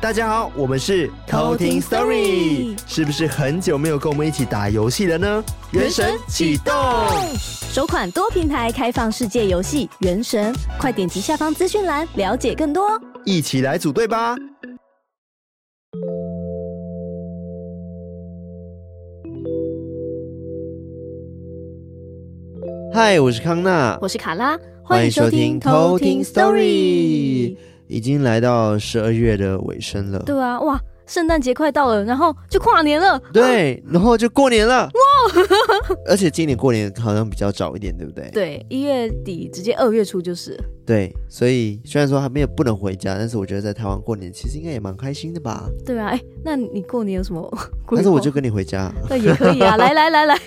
大家好，我们是偷听 Story，是不是很久没有跟我们一起打游戏了呢？原神启动，首款多平台开放世界游戏《原神》，快点击下方资讯栏了解更多，一起来组队吧！嗨，我是康纳，我是卡拉，欢迎收听偷听 Story。已经来到十二月的尾声了，对啊，哇，圣诞节快到了，然后就跨年了，对，然后就过年了，哇，而且今年过年好像比较早一点，对不对？对，一月底直接二月初就是。对，所以虽然说还没有不能回家，但是我觉得在台湾过年其实应该也蛮开心的吧？对啊，哎，那你过年有什么？但是我就跟你回家，对，也可以啊，来来来来，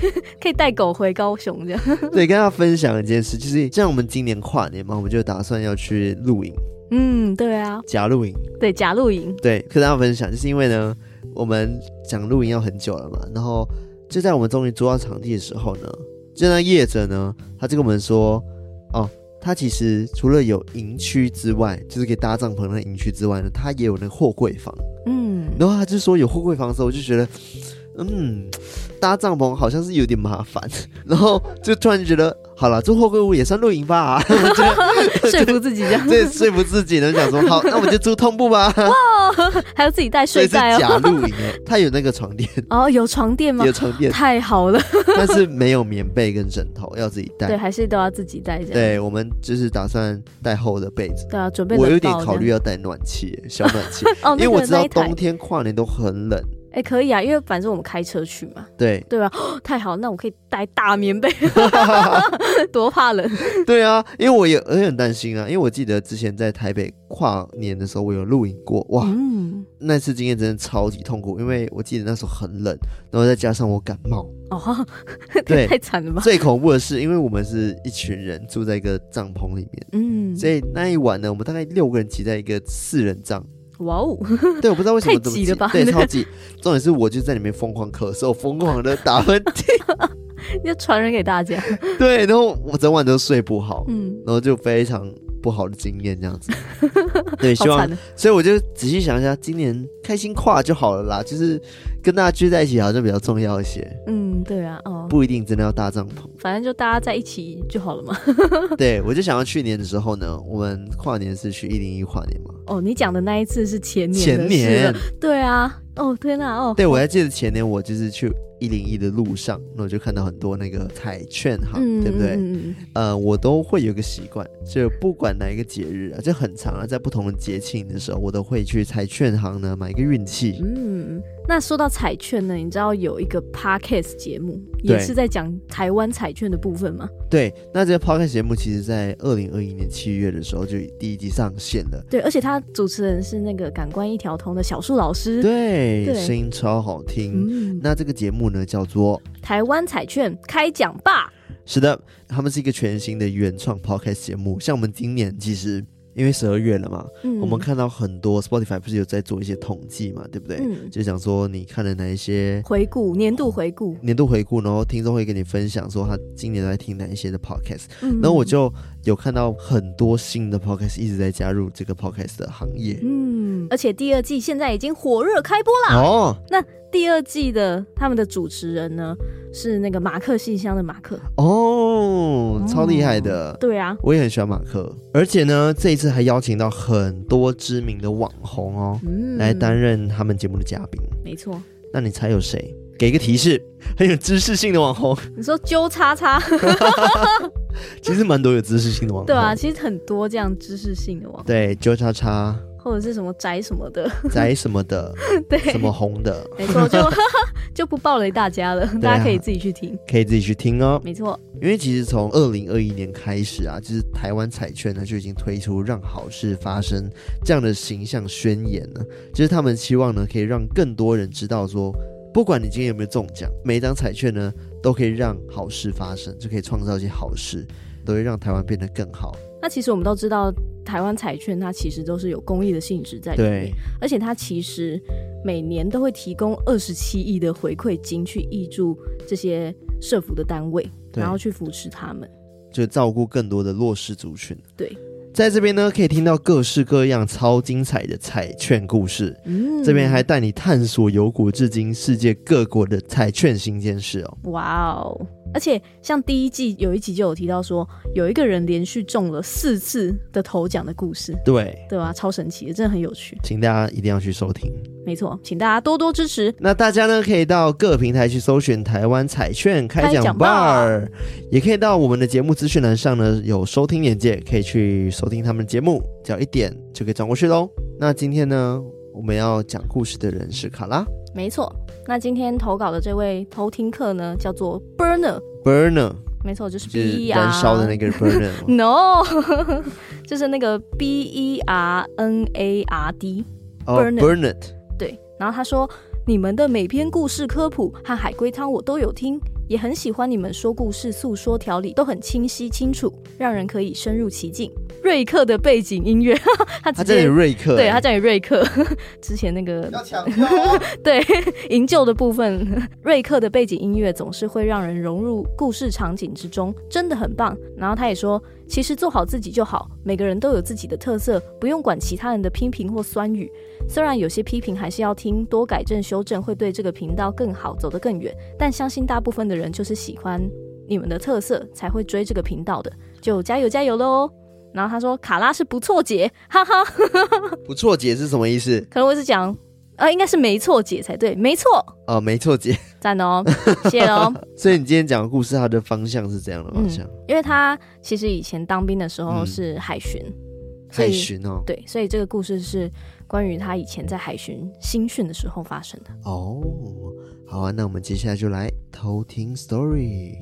可以带狗回高雄这样。对，跟大家分享一件事，就是像我们今年跨年嘛，我们就打算要去露营。嗯，对啊，假露营，对，假露营，对，跟大家分享，就是因为呢，我们讲露营要很久了嘛，然后就在我们终于租到场地的时候呢，就那业者呢，他就跟我们说，哦，他其实除了有营区之外，就是可以搭帐篷的营区之外呢，他也有那个货柜房，嗯，然后他就说有货柜房的时候，我就觉得，嗯，搭帐篷好像是有点麻烦，然后就突然觉得。好了，做货柜屋也算露营吧，啊，说服自己这样，对，说服自己能想说好，那我们就租通铺吧。哇，还要自己带睡袋哦。假露营，它有那个床垫哦，有床垫吗？有床垫，太好了。但是没有棉被跟枕头，要自己带。对，还是都要自己带这样。对，我们就是打算带厚的被子。对啊，准备。我有点考虑要带暖气，小暖气，哦，因为我知道冬天跨年都很冷。哎、欸，可以啊，因为反正我们开车去嘛。对对吧、哦？太好，那我可以带大棉被，多怕冷。对啊，因为我也我也很担心啊，因为我记得之前在台北跨年的时候，我有露营过，哇，嗯、那次经验真的超级痛苦，因为我记得那时候很冷，然后再加上我感冒。哦，对，太惨了吧？最恐怖的是，因为我们是一群人住在一个帐篷里面，嗯，所以那一晚呢，我们大概六个人挤在一个四人帐。哇哦！对，我不知道为什么这么挤？对，超挤。重点是，我就在里面疯狂咳嗽，疯狂的打喷嚏，你要传染给大家。对，然后我整晚都睡不好，嗯，然后就非常不好的经验这样子。对，希望，所以我就仔细想一下，今年开心跨就好了啦，就是跟大家聚在一起好像比较重要一些。嗯，对啊，哦，不一定真的要搭帐篷，反正就大家在一起就好了嘛。对，我就想到去年的时候呢，我们跨年是去一零一跨年嘛。哦，你讲的那一次是前年，前年，对啊。哦天哪！哦，对，我还记得前年我就是去一零一的路上，那我就看到很多那个彩券行，嗯、对不对？嗯、呃，我都会有个习惯，就不管哪一个节日啊，就很长啊，在不同的节庆的时候，我都会去彩券行呢买一个运气。嗯。那说到彩券呢，你知道有一个 podcast 节目也是在讲台湾彩券的部分吗？对，那这个 podcast 节目其实在二零二一年七月的时候就第一集上线了。对，而且他主持人是那个感官一条通的小树老师，对，对声音超好听。嗯、那这个节目呢叫做台湾彩券开讲吧。是的，他们是一个全新的原创 podcast 节目，像我们今年其实。因为十二月了嘛，嗯、我们看到很多 Spotify 不是有在做一些统计嘛，对不对？嗯、就想说你看了哪一些回顾年度回顾，年度回顾，然后听众会跟你分享说他今年在听哪一些的 Podcast，嗯、然后我就有看到很多新的 Podcast 一直在加入这个 Podcast 的行业，嗯，而且第二季现在已经火热开播了哦，那。第二季的他们的主持人呢，是那个马克信箱的马克。哦，超厉害的。对啊，我也很喜欢马克，而且呢，这一次还邀请到很多知名的网红哦，嗯、来担任他们节目的嘉宾。没错，那你猜有谁？给一个提示，很有知识性的网红。你说揪叉叉，其实蛮多有知识性的网红。对啊，其实很多这样知识性的网红。对，揪叉叉。或者是什么宅什么的，宅什么的，对，什么红的，没错，就 就不暴雷大家了，啊、大家可以自己去听，可以自己去听哦，没错。因为其实从二零二一年开始啊，就是台湾彩券呢就已经推出让好事发生这样的形象宣言了，就是他们希望呢可以让更多人知道说，不管你今天有没有中奖，每一张彩券呢都可以让好事发生，就可以创造一些好事，都会让台湾变得更好。那其实我们都知道，台湾彩券它其实都是有公益的性质在里面，而且它其实每年都会提供二十七亿的回馈金去挹注这些社服的单位，然后去扶持他们，就照顾更多的弱势族群。对，在这边呢，可以听到各式各样超精彩的彩券故事。嗯，这边还带你探索由古至今世界各国的彩券新鲜事哦。哇哦！而且像第一季有一集就有提到说，有一个人连续中了四次的头奖的故事。对，对吧？超神奇的，真的很有趣。请大家一定要去收听。没错，请大家多多支持。那大家呢，可以到各平台去搜寻台湾彩券开奖 bar，也可以到我们的节目资讯栏上呢有收听链接，可以去收听他们的节目，只要一点就可以转过去喽。那今天呢，我们要讲故事的人是卡拉。没错，那今天投稿的这位偷听客呢，叫做 Burner。Burner，没错，就是 B E R 燃烧的那个 Burner。No，就是那个 B E R N A R D。哦，Bernard。对，然后他说，你们的每篇故事科普和海龟汤我都有听，也很喜欢你们说故事、诉说条理都很清晰清楚，让人可以深入其境。瑞克的背景音乐，他直接他叫你瑞克，对他叫你瑞克。之前那个要抢救，对营救的部分，瑞克的背景音乐总是会让人融入故事场景之中，真的很棒。然后他也说，其实做好自己就好，每个人都有自己的特色，不用管其他人的批评或酸语。虽然有些批评还是要听，多改正修正会对这个频道更好，走得更远。但相信大部分的人就是喜欢你们的特色，才会追这个频道的，就加油加油喽！然后他说：“卡拉是不错姐，哈哈，不错姐是什么意思？可能我是讲，呃，应该是没错姐才对，没错哦，没错姐，赞哦，谢哦。所以你今天讲的故事，它的方向是这样的方向，嗯、因为他其实以前当兵的时候是海巡，嗯、海巡哦，对，所以这个故事是关于他以前在海巡新训的时候发生的。哦，好啊，那我们接下来就来偷听 story。”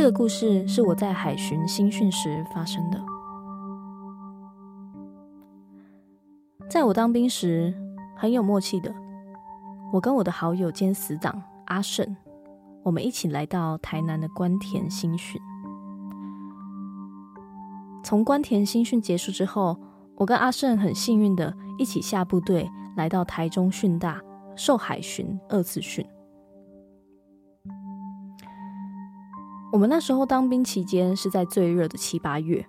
这个故事是我在海巡新训时发生的。在我当兵时，很有默契的，我跟我的好友兼死党阿胜，我们一起来到台南的官田新训。从官田新训结束之后，我跟阿胜很幸运的一起下部队，来到台中训大受海巡二次训。我们那时候当兵期间是在最热的七八月，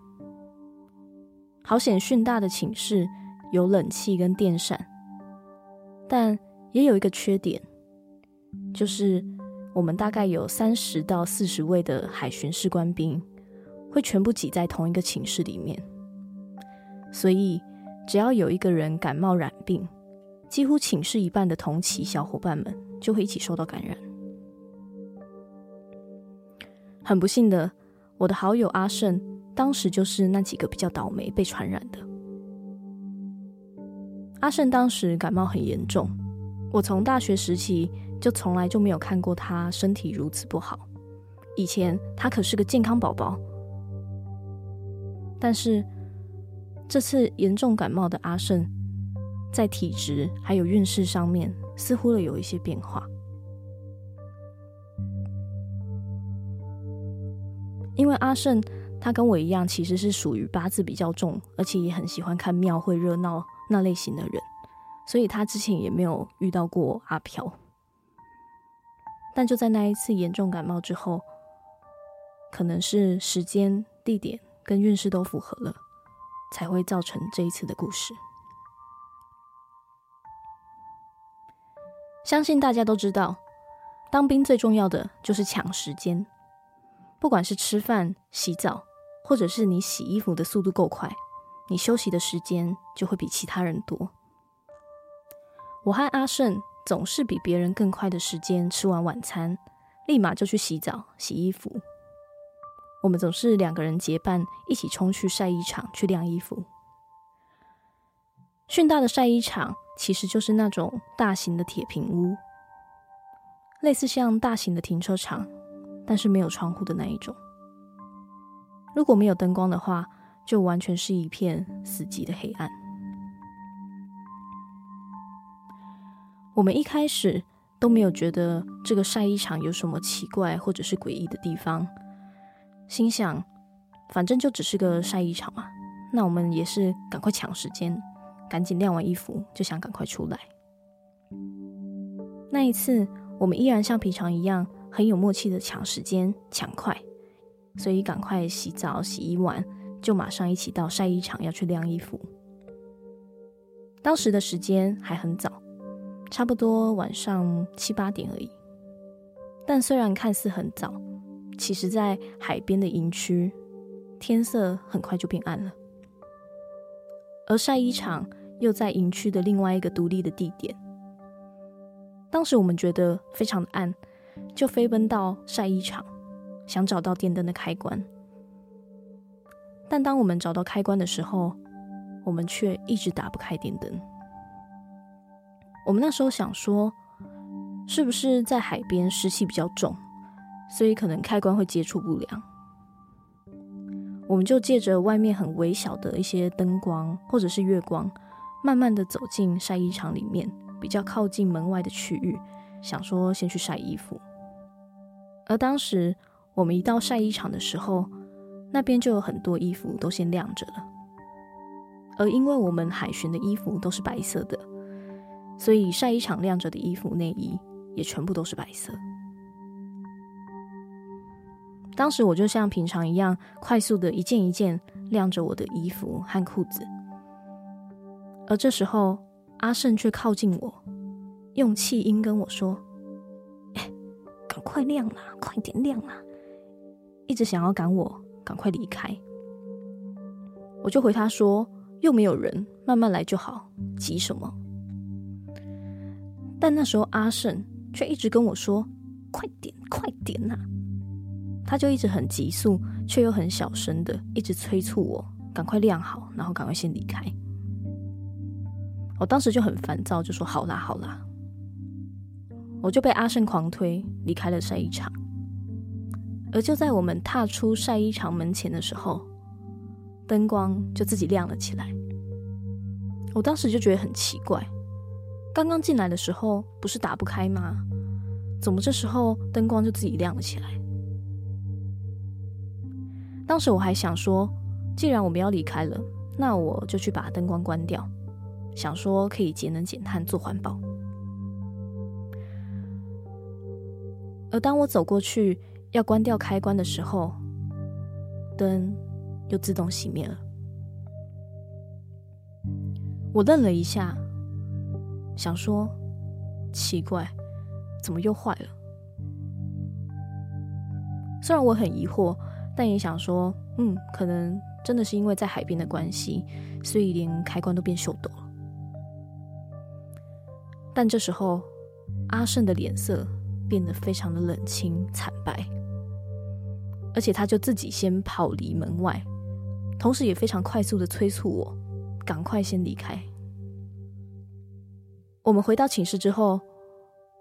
好险训大的寝室有冷气跟电扇，但也有一个缺点，就是我们大概有三十到四十位的海巡士官兵会全部挤在同一个寝室里面，所以只要有一个人感冒染病，几乎寝室一半的同期小伙伴们就会一起受到感染。很不幸的，我的好友阿胜当时就是那几个比较倒霉被传染的。阿胜当时感冒很严重，我从大学时期就从来就没有看过他身体如此不好。以前他可是个健康宝宝，但是这次严重感冒的阿胜，在体质还有运势上面似乎有一些变化。因为阿胜他跟我一样，其实是属于八字比较重，而且也很喜欢看庙会热闹那类型的人，所以他之前也没有遇到过阿飘。但就在那一次严重感冒之后，可能是时间、地点跟运势都符合了，才会造成这一次的故事。相信大家都知道，当兵最重要的就是抢时间。不管是吃饭、洗澡，或者是你洗衣服的速度够快，你休息的时间就会比其他人多。我和阿胜总是比别人更快的时间吃完晚餐，立马就去洗澡、洗衣服。我们总是两个人结伴一起冲去晒衣场去晾衣服。训大的晒衣场其实就是那种大型的铁皮屋，类似像大型的停车场。但是没有窗户的那一种。如果没有灯光的话，就完全是一片死寂的黑暗。我们一开始都没有觉得这个晒衣场有什么奇怪或者是诡异的地方，心想，反正就只是个晒衣场嘛，那我们也是赶快抢时间，赶紧晾完衣服就想赶快出来。那一次，我们依然像平常一样很有默契的抢时间抢快，所以赶快洗澡洗衣完，就马上一起到晒衣场要去晾衣服。当时的时间还很早，差不多晚上七八点而已。但虽然看似很早，其实在海边的营区，天色很快就变暗了。而晒衣场又在营区的另外一个独立的地点。当时我们觉得非常的暗，就飞奔到晒衣场，想找到电灯的开关。但当我们找到开关的时候，我们却一直打不开电灯。我们那时候想说，是不是在海边湿气比较重，所以可能开关会接触不良。我们就借着外面很微小的一些灯光或者是月光，慢慢的走进晒衣场里面。比较靠近门外的区域，想说先去晒衣服。而当时我们一到晒衣场的时候，那边就有很多衣服都先晾着了。而因为我们海巡的衣服都是白色的，所以晒衣场晾着的衣服内衣也全部都是白色。当时我就像平常一样，快速的一件一件晾着我的衣服和裤子。而这时候，阿胜却靠近我，用气音跟我说：“，赶快亮啦，快点亮啦！”一直想要赶我赶快离开。我就回他说：“又没有人，慢慢来就好，急什么？”但那时候阿胜却一直跟我说：“快点，快点呐！”他就一直很急速，却又很小声的一直催促我赶快晾好，然后赶快先离开。我当时就很烦躁，就说：“好啦，好啦。”我就被阿胜狂推离开了晒衣场。而就在我们踏出晒衣场门前的时候，灯光就自己亮了起来。我当时就觉得很奇怪，刚刚进来的时候不是打不开吗？怎么这时候灯光就自己亮了起来？当时我还想说，既然我们要离开了，那我就去把灯光关掉。想说可以节能减碳做环保，而当我走过去要关掉开关的时候，灯又自动熄灭了。我愣了一下，想说奇怪，怎么又坏了？虽然我很疑惑，但也想说，嗯，可能真的是因为在海边的关系，所以连开关都变锈斗了。但这时候，阿胜的脸色变得非常的冷清惨白，而且他就自己先跑离门外，同时也非常快速的催促我赶快先离开。我们回到寝室之后，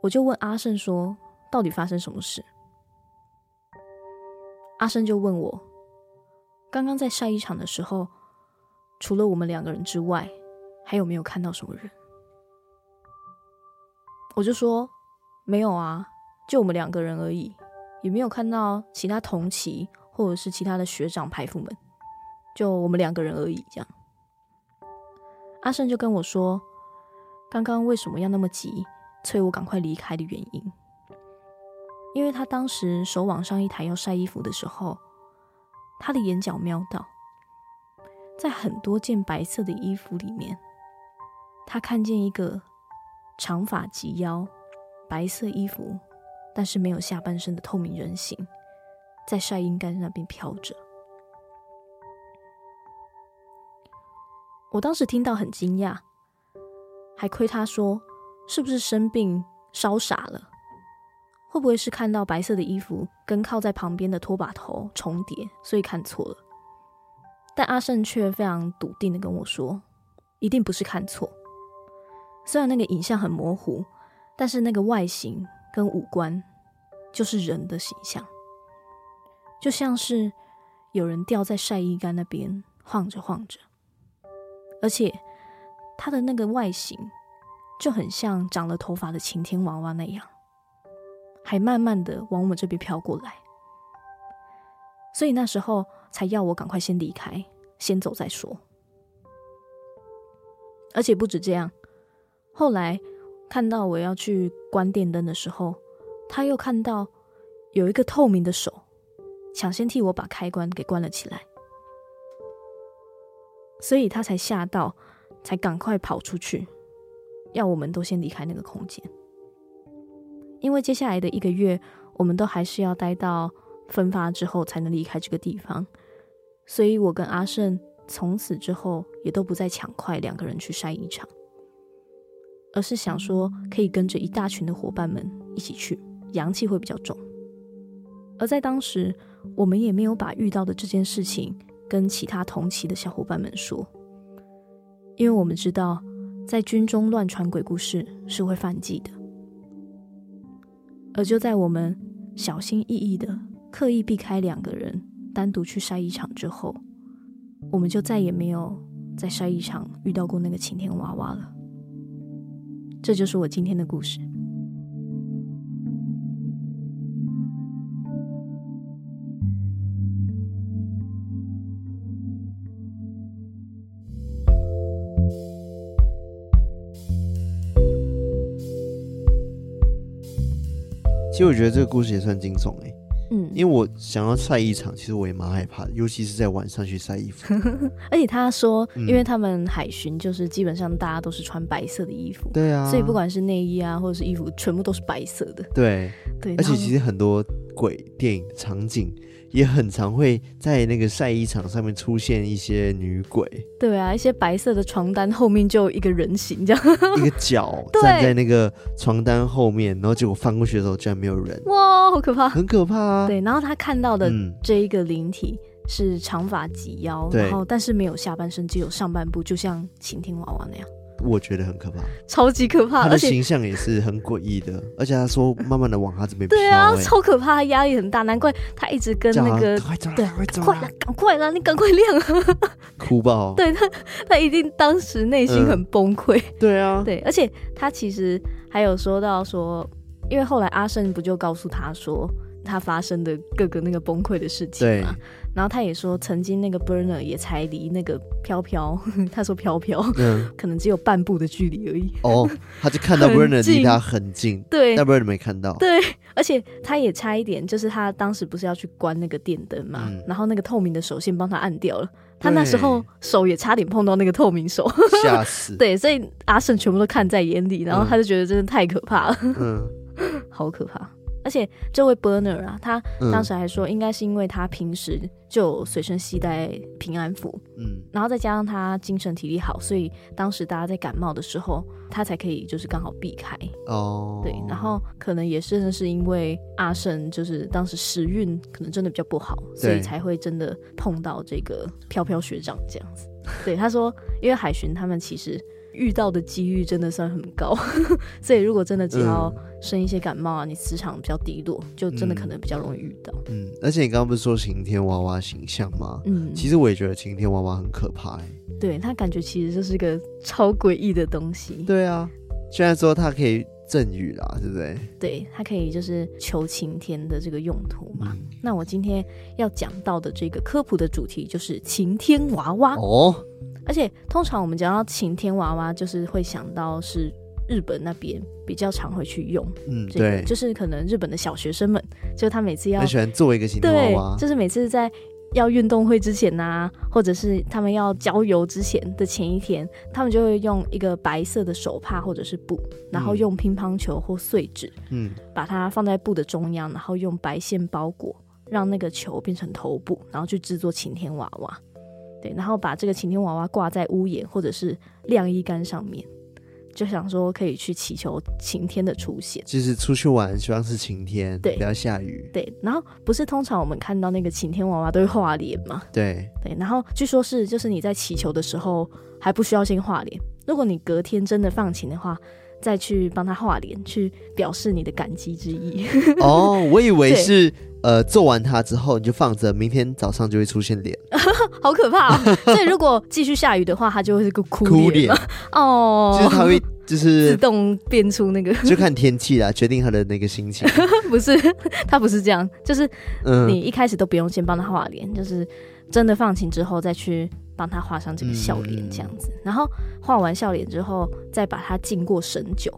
我就问阿胜说：“到底发生什么事？”阿胜就问我：“刚刚在晒衣场的时候，除了我们两个人之外，还有没有看到什么人？”我就说没有啊，就我们两个人而已，也没有看到其他同期或者是其他的学长排副们，就我们两个人而已。这样，阿胜就跟我说，刚刚为什么要那么急催我赶快离开的原因，因为他当时手往上一抬要晒衣服的时候，他的眼角瞄到，在很多件白色的衣服里面，他看见一个。长发及腰，白色衣服，但是没有下半身的透明人形，在晒衣杆那边飘着。我当时听到很惊讶，还亏他说是不是生病烧傻了？会不会是看到白色的衣服跟靠在旁边的拖把头重叠，所以看错了？但阿胜却非常笃定的跟我说，一定不是看错。虽然那个影像很模糊，但是那个外形跟五官就是人的形象，就像是有人吊在晒衣杆那边晃着晃着，而且他的那个外形就很像长了头发的晴天娃娃那样，还慢慢的往我们这边飘过来。所以那时候才要我赶快先离开，先走再说。而且不止这样，后来看到我要去关电灯的时候，他又看到有一个透明的手，抢先替我把开关给关了起来，所以他才吓到，才赶快跑出去，要我们都先离开那个空间。因为接下来的一个月，我们都还是要待到分发之后才能离开这个地方，所以我跟阿胜。从此之后，也都不再抢快两个人去晒衣场，而是想说可以跟着一大群的伙伴们一起去，阳气会比较重。而在当时，我们也没有把遇到的这件事情跟其他同期的小伙伴们说，因为我们知道，在军中乱传鬼故事是会犯忌的。而就在我们小心翼翼的刻意避开两个人单独去晒衣场之后。我们就再也没有在晒衣场遇到过那个晴天娃娃了。这就是我今天的故事。其实我觉得这个故事也算惊悚欸。嗯，因为我想要晒衣场，其实我也蛮害怕的，尤其是在晚上去晒衣服。而且他说，因为他们海巡就是基本上大家都是穿白色的衣服，对啊，所以不管是内衣啊或者是衣服，全部都是白色的。对对，而且其实很多鬼电影场景。也很常会在那个晒衣场上面出现一些女鬼，对啊，一些白色的床单后面就有一个人形这样，一个 脚站在那个床单后面，然后结果翻过去的时候居然没有人，哇，好可怕，很可怕啊。对，然后他看到的这一个灵体是长发及腰，嗯，然后但是没有下半身，只有上半部，就像晴天娃娃那样。我觉得很可怕，超级可怕。他的形象也是很诡异的，而且他说慢慢的往他这边飘。对啊，超可怕，压力很大，难怪他一直跟那个对，快走，快啦，赶快啦，你赶快亮，哭爆。对他，他一定当时内心很崩溃。嗯。对啊，对，而且他其实还有说到说，因为后来阿胜不就告诉他说他发生的各个那个崩溃的事情嘛。然后他也说，曾经那个 Burner 也才离那个飘飘，他说飘飘，嗯，可能只有半步的距离而已。哦，他就看到 Burner 离他很近，对，但 Burner 没看到。对，而且他也差一点，就是他当时不是要去关那个电灯嘛，嗯、然后那个透明的手先帮他按掉了，他那时候手也差点碰到那个透明手，吓死。对，所以阿胜全部都看在眼里，然后他就觉得真的太可怕了，嗯，好可怕。而且这位 Burner 啊，他当时还说，应该是因为他平时就随身携带平安符，嗯，然后再加上他精神体力好，所以当时大家在感冒的时候，他才可以就是刚好避开哦。对，然后可能也是是因为阿胜就是当时时运可能真的比较不好，所以才会真的碰到这个飘飘学长这样子。对，他说，因为海巡他们其实。遇到的机遇真的算很高，所以如果真的只要生一些感冒啊，嗯、你磁场比较低落，就真的可能比较容易遇到。嗯，而且你刚刚不是说晴天娃娃形象吗？嗯，其实我也觉得晴天娃娃很可怕、欸。对，他感觉其实就是个超诡异的东西。对啊，虽然说它可以阵雨啦，对不对？对，它可以就是求晴天的这个用途嘛。嗯、那我今天要讲到的这个科普的主题就是晴天娃娃哦。而且通常我们讲到晴天娃娃，就是会想到是日本那边比较常会去用，嗯，对，就是可能日本的小学生们，就他每次要很喜欢做一个晴天娃娃，对，就是每次在要运动会之前呐、啊，或者是他们要郊游之前的前一天，他们就会用一个白色的手帕或者是布，然后用乒乓球或碎纸，嗯，把它放在布的中央，然后用白线包裹，让那个球变成头部，然后去制作晴天娃娃。对，然后把这个晴天娃娃挂在屋檐或者是晾衣杆上面，就想说可以去祈求晴天的出现。就是出去玩，希望是晴天，对，不要下雨。对，然后不是通常我们看到那个晴天娃娃都会画脸吗？对对，然后据说是就是你在祈求的时候还不需要先画脸，如果你隔天真的放晴的话，再去帮他画脸，去表示你的感激之意。哦，我以为是。呃，做完它之后你就放着，明天早上就会出现脸，好可怕哦！所以如果继续下雨的话，它就会是个哭脸。哦，就是它会就是自动变出那个，就看天气啦，决定它的那个心情。不是，它不是这样，就是嗯，你一开始都不用先帮他画脸，就是真的放晴之后再去帮他画上这个笑脸这样子，嗯、然后画完笑脸之后，再把它浸过神酒，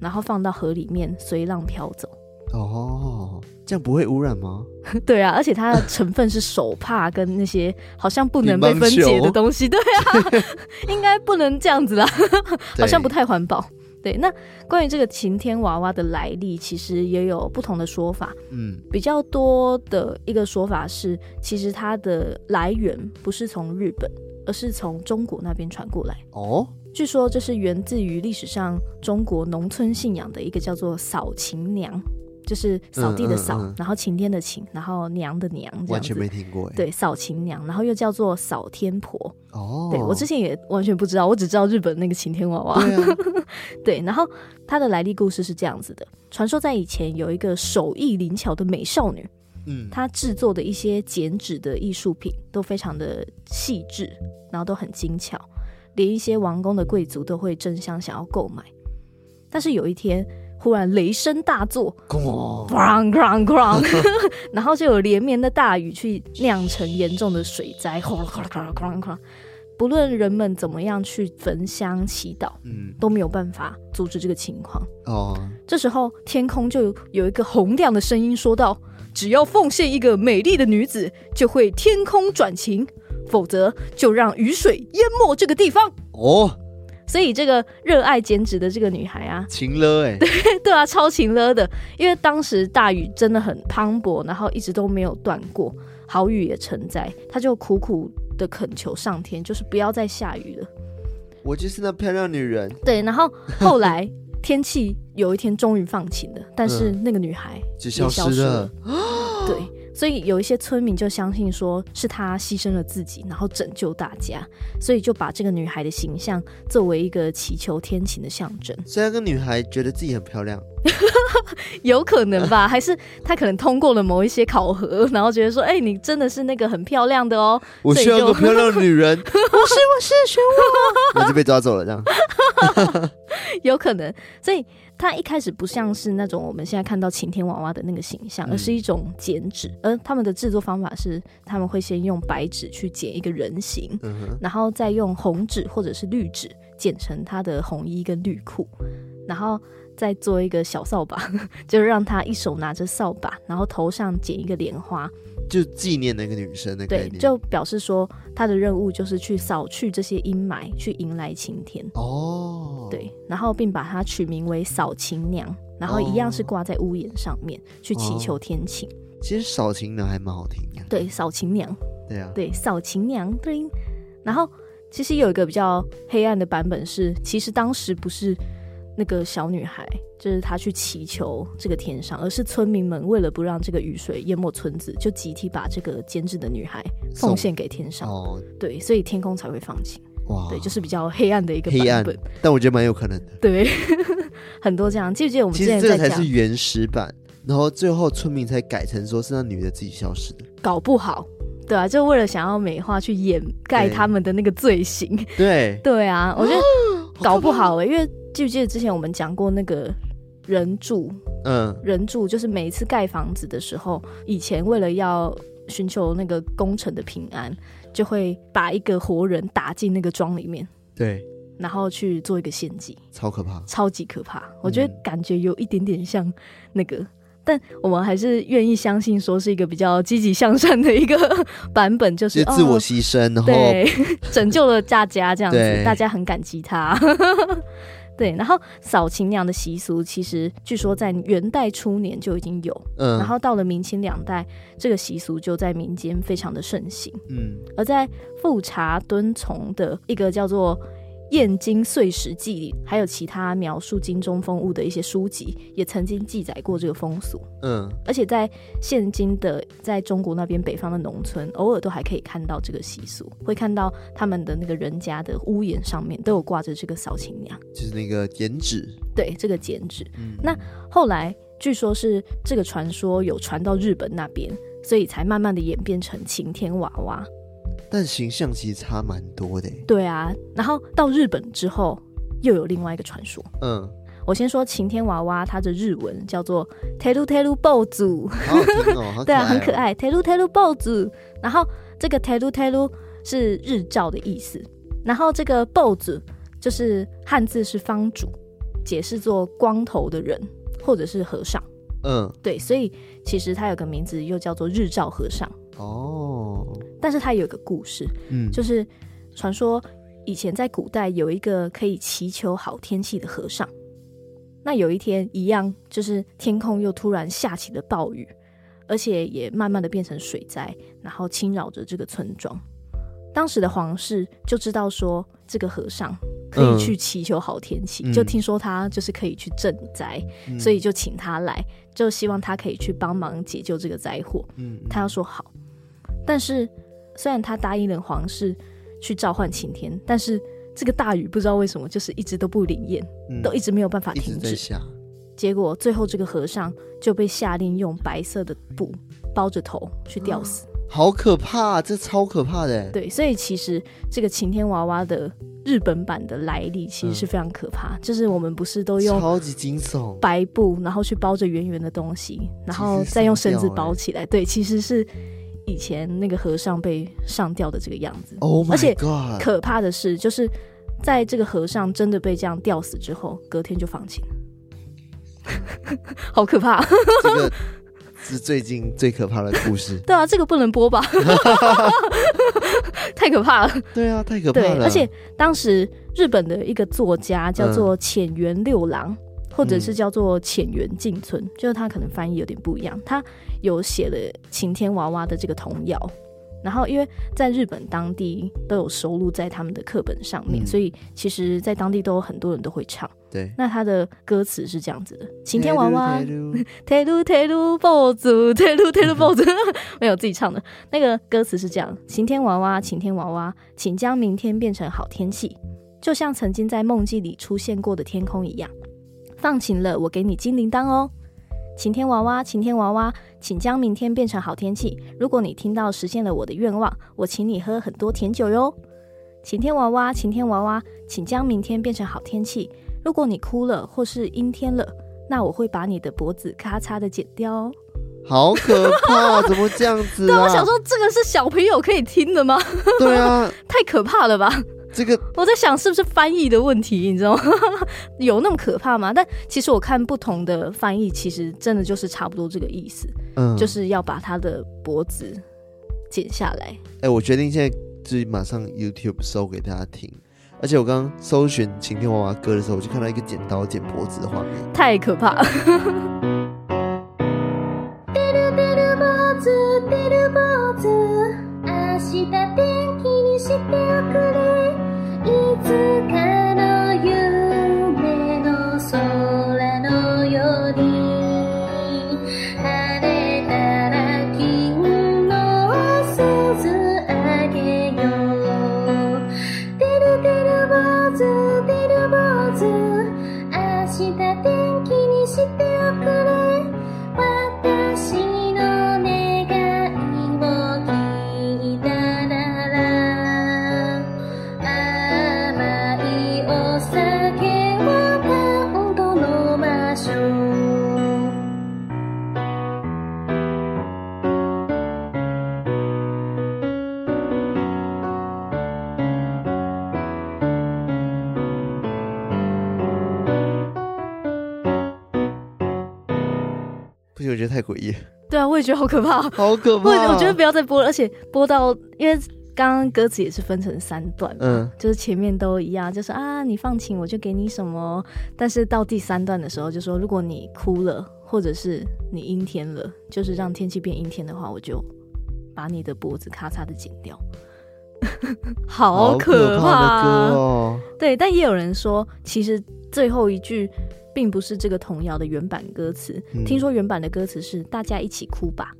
然后放到河里面随浪飘走。哦，这样不会污染吗？对啊，而且它的成分是手帕跟那些好像不能被分解的东西。对啊，应该不能这样子啦，好像不太环保。对，那关于这个晴天娃娃的来历，其实也有不同的说法。嗯，比较多的一个说法是，其实它的来源不是从日本，而是从中国那边传过来。哦，据说这是源自于历史上中国农村信仰的一个叫做扫晴娘。就是扫地的扫，嗯嗯嗯、然后晴天的晴，然后娘的娘，完全没听过。对，扫晴娘，然后又叫做扫天婆。哦，对，我之前也完全不知道，我只知道日本那个晴天娃娃。对，啊、对，然后它的来历故事是这样子的：传说在以前有一个手艺灵巧的美少女，嗯，她制作的一些剪纸的艺术品都非常的细致，然后都很精巧，连一些王宫的贵族都会争相想要购买。但是有一天。突然雷声大作，哐哐哐，然后就有连绵的大雨去酿成严重的水灾，哐哐哐哐哐，不论人们怎么样去焚香祈祷，嗯，都没有办法阻止这个情况。哦，这时候天空就有一个洪亮的声音说道：“只要奉献一个美丽的女子，就会天空转晴；否则，就让雨水淹没这个地方。”哦。所以这个热爱剪纸的这个女孩啊，情勒哎，对 对啊，超情勒的。因为当时大雨真的很磅礴，然后一直都没有断过，好雨也成灾，她就苦苦的恳求上天，就是不要再下雨了。我就是那漂亮女人。对，然后后来天气有一天终于放晴了，但是那个女孩就消失了。失了对。所以有一些村民就相信说是他牺牲了自己，然后拯救大家，所以就把这个女孩的形象作为一个祈求天晴的象征。所以那个女孩觉得自己很漂亮，有可能吧？还是她可能通过了某一些考核，然后觉得说：“哎、欸，你真的是那个很漂亮的哦。”我需要个漂亮的女人，不是我是选我，我就被抓走了这样。有可能，所以。它一开始不像是那种我们现在看到晴天娃娃的那个形象，而是一种剪纸。而他们的制作方法是，他们会先用白纸去剪一个人形，然后再用红纸或者是绿纸剪成他的红衣跟绿裤，然后再做一个小扫把，就是让他一手拿着扫把，然后头上剪一个莲花。就纪念那个女生的概念，对，就表示说她的任务就是去扫去这些阴霾，去迎来晴天。哦，对，然后并把它取名为扫晴娘，然后一样是挂在屋檐上面，哦、去祈求天晴。其实扫晴娘还蛮好听的。对，扫晴娘。对啊。对，扫晴娘。对。然后其实有一个比较黑暗的版本是，其实当时不是。那个小女孩就是她去祈求这个天上，而是村民们为了不让这个雨水淹没村子，就集体把这个监制的女孩奉献给天上。哦，对，所以天空才会放晴。哇，对，就是比较黑暗的一个版本。黑暗，但我觉得蛮有可能的。对，很多这样。记不记得我们之前在讲？这个才是原始版，然后最后村民才改成说是那女的自己消失的。搞不好，对啊，就为了想要美化去掩盖他们的那个罪行。对，对啊，我觉得 搞不好哎、欸，因为。记不记得之前我们讲过那个人住？嗯，人住就是每一次盖房子的时候，以前为了要寻求那个工程的平安，就会把一个活人打进那个庄里面，对，然后去做一个献祭，超可怕，超级可怕。我觉得感觉有一点点像那个，嗯、但我们还是愿意相信说是一个比较积极向善的一个 版本，就是自我牺牲，哦、然后对 拯救了大家这样子，大家很感激他。对，然后扫晴娘的习俗其实据说在元代初年就已经有，嗯，然后到了明清两代，这个习俗就在民间非常的盛行，嗯，而在富察敦从的一个叫做。《燕京岁时记》里还有其他描述京中风物的一些书籍，也曾经记载过这个风俗。嗯，而且在现今的在中国那边北方的农村，偶尔都还可以看到这个习俗，会看到他们的那个人家的屋檐上面都有挂着这个扫晴娘，就是那个剪纸。对，这个剪纸。嗯，那后来据说是这个传说有传到日本那边，所以才慢慢的演变成晴天娃娃。但形象其实差蛮多的。对啊，然后到日本之后，又有另外一个传说。嗯，我先说晴天娃娃，它的日文叫做听哦，好可爱哦对啊，很可爱。teru teru bozu，然后这个 teru teru 是日照的意思，然后这个 bozu 就是汉字是方主，解释做光头的人或者是和尚。嗯，对，所以其实它有个名字，又叫做日照和尚。哦，但是它有一个故事，嗯，就是传说以前在古代有一个可以祈求好天气的和尚。那有一天一样，就是天空又突然下起了暴雨，而且也慢慢的变成水灾，然后侵扰着这个村庄。当时的皇室就知道说，这个和尚可以去祈求好天气，嗯、就听说他就是可以去赈灾，嗯、所以就请他来，就希望他可以去帮忙解救这个灾祸。嗯，他要说好，但是虽然他答应了皇室去召唤晴天，但是这个大雨不知道为什么就是一直都不灵验，嗯、都一直没有办法停止。结果最后这个和尚就被下令用白色的布包着头去吊死。嗯好可怕，这超可怕的。对，所以其实这个晴天娃娃的日本版的来历其实是非常可怕。嗯、就是我们不是都用超级惊悚白布，然后去包着圆圆的东西，然后再用绳子包起来。对，其实是以前那个和尚被上吊的这个样子。Oh God，而且可怕的是，就是在这个和尚真的被这样吊死之后，隔天就放晴了，好可怕。这个是最近最可怕的故事。对啊，这个不能播吧？太可怕了。对啊，太可怕了。对，而且当时日本的一个作家叫做浅原六郎，嗯、或者是叫做浅原敬村，嗯、就是他可能翻译有点不一样。他有写了晴天娃娃的这个童谣。然后，因为在日本当地都有收录在他们的课本上面，嗯、所以其实，在当地都有很多人都会唱。对，那他的歌词是这样子的：晴天娃娃，テルテル坊主，テルテル坊主，没有自己唱的。那个歌词是这样：晴天娃娃，晴天娃娃，请将明天变成好天气，就像曾经在梦境里出现过的天空一样。 放晴了，我给你金铃铛哦。晴天娃娃，晴天娃娃，请将明天变成好天气。如果你听到实现了我的愿望，我请你喝很多甜酒哟。晴天娃娃，晴天娃娃，请将明天变成好天气。如果你哭了或是阴天了，那我会把你的脖子咔嚓的剪掉哦。好可怕，怎么这样子啊？对，我想说这个是小朋友可以听的吗？对啊，太可怕了吧。这个我在想是不是翻译的问题，你知道吗？有那么可怕吗？但其实我看不同的翻译，其实真的就是差不多这个意思，嗯，就是要把他的脖子剪下来。哎、欸，我决定现在就马上 YouTube 搜给大家听，而且我刚刚搜寻晴天娃娃歌的时候，我就看到一个剪刀剪脖子的画面，太可怕了。我觉得太诡异。对啊，我也觉得好可怕，好可怕。我我觉得不要再播了，而且播到，因为刚刚歌词也是分成三段，嗯，就是前面都一样，就是啊，你放晴我就给你什么，但是到第三段的时候就说，如果你哭了，或者是你阴天了，就是让天气变阴天的话，我就把你的脖子咔嚓的剪掉。好可怕，好可怕的歌哦。对，但也有人说，其实最后一句。并不是这个童谣的原版歌词，嗯、听说原版的歌词是“大家一起哭吧”，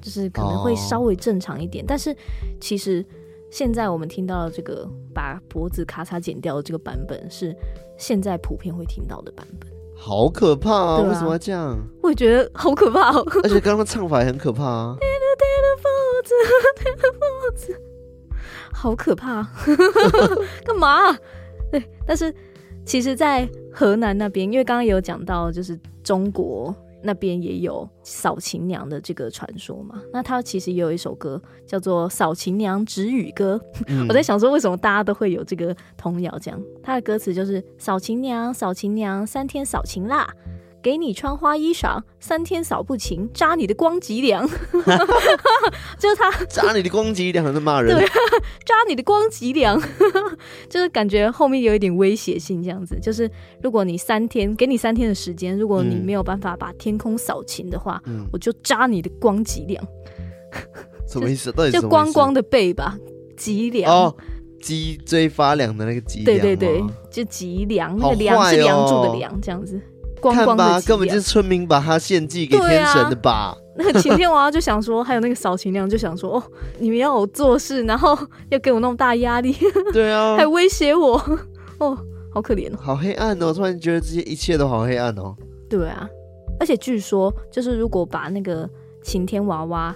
就是可能会稍微正常一点。哦、但是其实现在我们听到的这个把脖子咔嚓剪掉的这个版本，是现在普遍会听到的版本。好可怕啊！为什么要这样？我也觉得好可怕哦。而且刚刚唱法也很可怕啊！好可怕！干嘛？对，但是。其实，在河南那边，因为刚刚有讲到，就是中国那边也有扫琴娘的这个传说嘛。那他其实也有一首歌叫做《扫琴娘指语歌》。嗯、我在想说，为什么大家都会有这个童谣？这样，他的歌词就是：扫琴娘，扫琴娘，三天扫琴啦。给你穿花衣裳，三天扫不勤，扎你的光脊梁。就是他 扎你的光脊梁，在骂人。对，扎你的光脊梁，就是感觉后面有一点威胁性，这样子。就是如果你三天，给你三天的时间，如果你没有办法把天空扫晴的话，嗯、我就扎你的光脊梁。什么意思？就光光的背吧，脊梁。哦，脊椎发凉的那个脊梁。对对对，就脊梁，那个梁是梁柱的梁，这样子。光光看吧，根本就是村民把他献祭给天神的吧？啊、那个晴天娃娃就想说，还有那个扫晴娘就想说，哦，你们要我做事，然后要给我那么大压力，对啊，还威胁我，哦，好可怜哦，好黑暗哦！突然觉得这些一切都好黑暗哦。对啊，而且据说，就是如果把那个晴天娃娃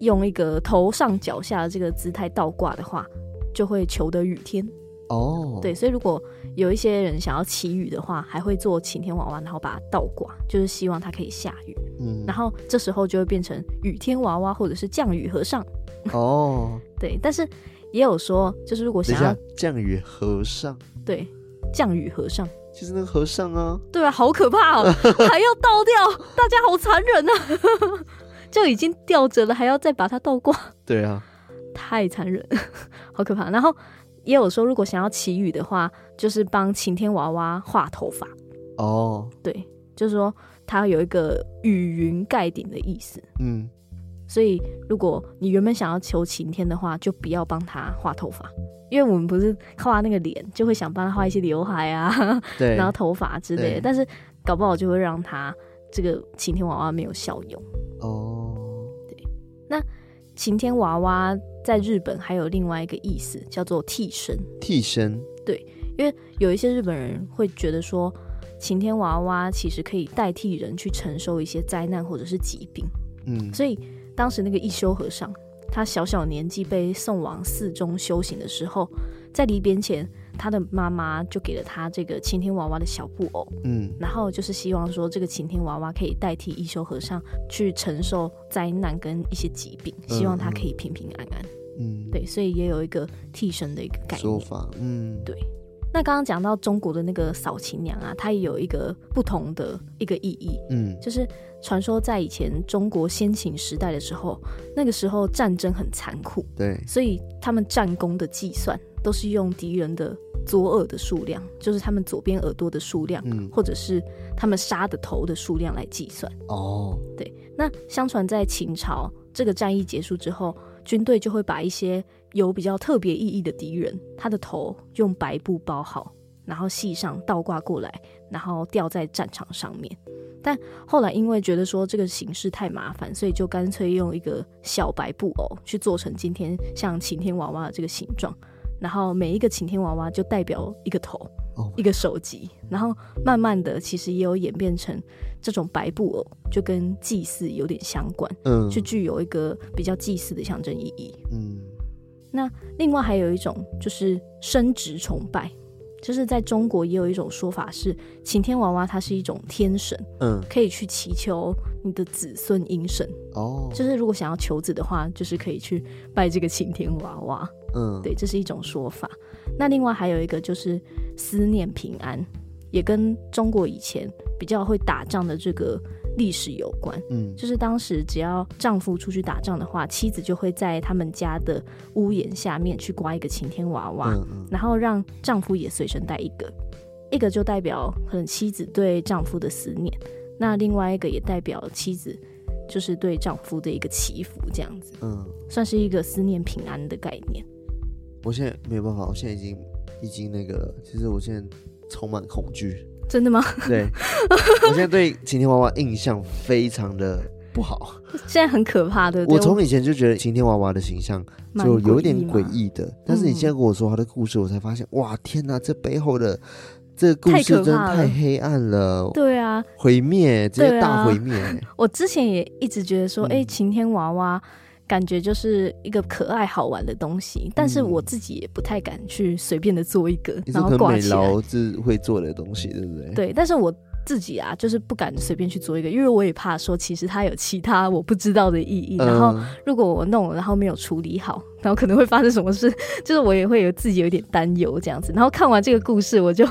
用一个头上脚下的这个姿态倒挂的话，就会求得雨天。哦，对，所以如果有一些人想要祈雨的话，还会做晴天娃娃，然后把它倒挂，就是希望它可以下雨。嗯，然后这时候就会变成雨天娃娃，或者是降雨和尚。哦，对，但是也有说，就是如果想要降雨和尚，对，降雨和尚，就是那个和尚啊。对啊，好可怕哦，还要倒掉，大家好残忍啊！就已经吊着了，还要再把它倒挂。对啊，太残忍，好可怕。然后。也有说，如果想要祈雨的话，就是帮晴天娃娃画头发。哦，对，就是说它有一个雨云盖顶的意思。嗯，所以如果你原本想要求晴天的话，就不要帮他画头发，因为我们不是画那个脸，就会想帮他画一些刘海啊，对，然后头发之类的，但是搞不好就会让他这个晴天娃娃没有效用。哦，对，那晴天娃娃。在日本还有另外一个意思，叫做替身。替身，对，因为有一些日本人会觉得说，晴天娃娃其实可以代替人去承受一些灾难或者是疾病。嗯，所以当时那个一休和尚，他小小年纪被送往寺中修行的时候，在离别前，他的妈妈就给了他这个晴天娃娃的小布偶，嗯，然后就是希望说这个晴天娃娃可以代替一休和尚去承受灾难跟一些疾病，希望他可以平平安安，嗯，对，所以也有一个替身的一个概念说法，嗯，对。那刚刚讲到中国的那个扫琴娘啊，它也有一个不同的一个意义，嗯，就是传说在以前中国先秦时代的时候，那个时候战争很残酷，对，所以他们战功的计算都是用敌人的。左耳的数量，就是他们左边耳朵的数量，嗯，或者是他们杀的头的数量来计算。哦，对。那相传在秦朝，这个战役结束之后，军队就会把一些有比较特别意义的敌人，他的头用白布包好，然后系上倒挂过来，然后吊在战场上面。但后来因为觉得说这个形式太麻烦，所以就干脆用一个小白布偶去做成今天像晴天娃娃的这个形状。然后每一个晴天娃娃就代表一个头、一个首级，然后慢慢的其实也有演变成这种白布偶，就跟祭祀有点相关，嗯，就具有一个比较祭祀的象征意义，嗯。那另外还有一种就是生殖崇拜，就是在中国也有一种说法是晴天娃娃它是一种天神，嗯，可以去祈求你的子孙阴神，哦，就是如果想要求子的话，就是可以去拜这个晴天娃娃。嗯，对，这是一种说法。那另外还有一个就是思念平安，也跟中国以前比较会打仗的这个历史有关。嗯，就是当时只要丈夫出去打仗的话，妻子就会在他们家的屋檐下面去挂一个晴天娃娃，嗯嗯，然后让丈夫也随身带一个，一个就代表可能妻子对丈夫的思念，那另外一个也代表妻子就是对丈夫的一个祈福，这样子，嗯，算是一个思念平安的概念。我现在没有办法，我现在已经已经那个了。其实我现在充满恐惧。真的吗？对，我现在对晴天娃娃印象非常的不好。现在很可怕的。对，我从以前就觉得晴天娃娃的形象就有点诡异的，但是你现在跟我说他的故事，我才发现，嗯、哇，天哪，这背后的这个故事真的太黑暗了。对啊，毁灭，直接大毁灭。我之前也一直觉得说，哎、嗯，晴天娃娃。感觉就是一个可爱好玩的东西，但是我自己也不太敢去随便的做一个，然后挂起来。是会做的东西，对不对？对，但是我。自己啊，就是不敢随便去做一个，因为我也怕说其实它有其他我不知道的意义。然后如果我弄了，然后没有处理好，然后可能会发生什么事，就是我也会有自己有点担忧这样子。然后看完这个故事，我就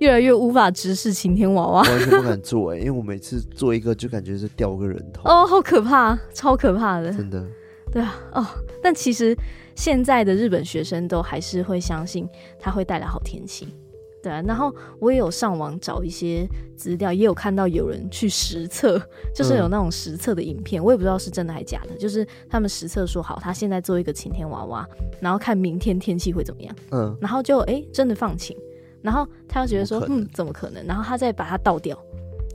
越来越无法直视晴天娃娃，完全不敢做哎、欸，因为我每次做一个就感觉是掉个人头哦，好可怕，超可怕的，真的。对啊，哦，但其实现在的日本学生都还是会相信它会带来好天气。对啊，然后我也有上网找一些资料，也有看到有人去实测，就是有那种实测的影片，嗯、我也不知道是真的还是假的。就是他们实测说好，他现在做一个晴天娃娃，然后看明天天气会怎么样。嗯，然后就哎真的放晴，然后他又觉得说嗯怎么可能？然后他再把它倒掉，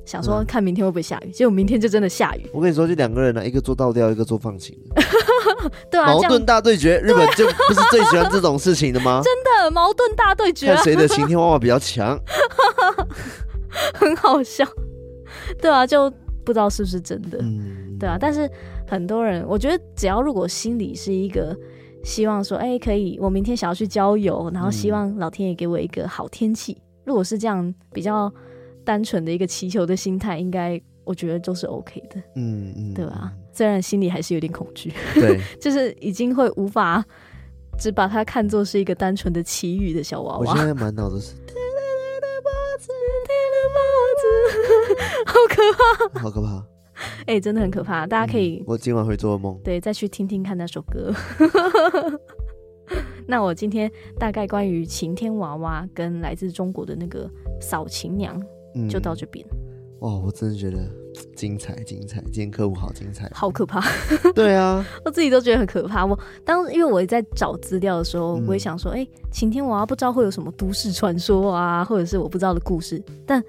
想说看明天会不会下雨，结果明天就真的下雨。我跟你说，就两个人呢，一个做倒吊，一个做放晴。对啊，矛盾大对决，日本就不是最喜欢这种事情的吗？真的矛盾大对决，看谁的晴天娃娃比较强，很好笑。对啊，就不知道是不是真的。嗯，对啊，但是很多人，我觉得只要如果心里是一个希望说，哎、欸，可以，我明天想要去郊游，然后希望老天爷给我一个好天气。嗯、如果是这样比较单纯的一个祈求的心态，应该。我觉得都是 OK 的，嗯嗯，对吧？虽然心里还是有点恐惧，对，就是已经会无法只把它看作是一个单纯的祈雨的小娃娃。我现在满脑子是天的脖子，天的脖子，好可怕，好可怕，哎、欸，真的很可怕。大家可以，嗯、我今晚会做梦，对，再去听听看那首歌。那我今天大概关于晴天娃娃跟来自中国的那个扫晴娘，就到这边。嗯哦，我真的觉得精彩精彩，今天客户好精彩，好可怕。对啊，我自己都觉得很可怕。我当因为我在找资料的时候，嗯、我也想说，哎、欸，晴天娃娃不知道会有什么都市传说啊，或者是我不知道的故事，但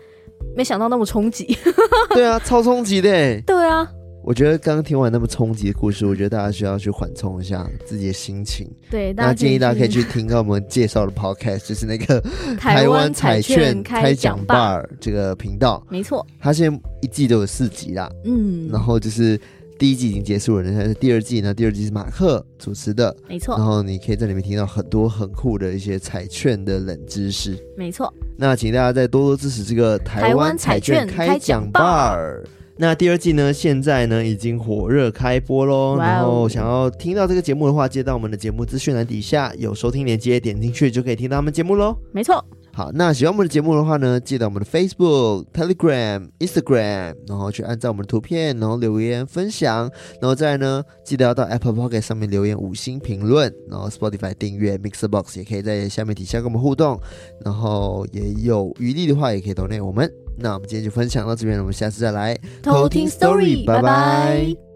没想到那么冲击。对啊，超冲击的。对啊。我觉得刚刚听完那么冲击的故事，我觉得大家需要去缓冲一下自己的心情。对，那建议大家可以去听看我们介绍的 podcast，就是那个 台湾彩券开奖 bar 这个频道。没错，它现在一季都有四集啦。嗯，然后就是第一季已经结束了，现在是第二季呢。第二季是马克主持的，没错。然后你可以在里面听到很多很酷的一些彩券的冷知识。没错。那请大家再多多支持这个台湾彩券开奖 bar。那第二季呢？现在呢已经火热开播喽。Wow 然后想要听到这个节目的话，接到我们的节目资讯栏底下有收听链接，点进去就可以听到我们节目喽。没错。好，那喜欢我们的节目的话呢，记得我们的 Facebook、Telegram、Instagram，然后去按照我们的图片，然后留言分享，然后再来呢，记得要到 Apple p o c k e t 上面留言五星评论，然后 Spotify 订阅 Mixer Box 也可以在下面底下跟我们互动，然后也有余力的话也可以 donate 我们。那我们今天就分享到这边了，我们下次再来。偷听 story，拜拜。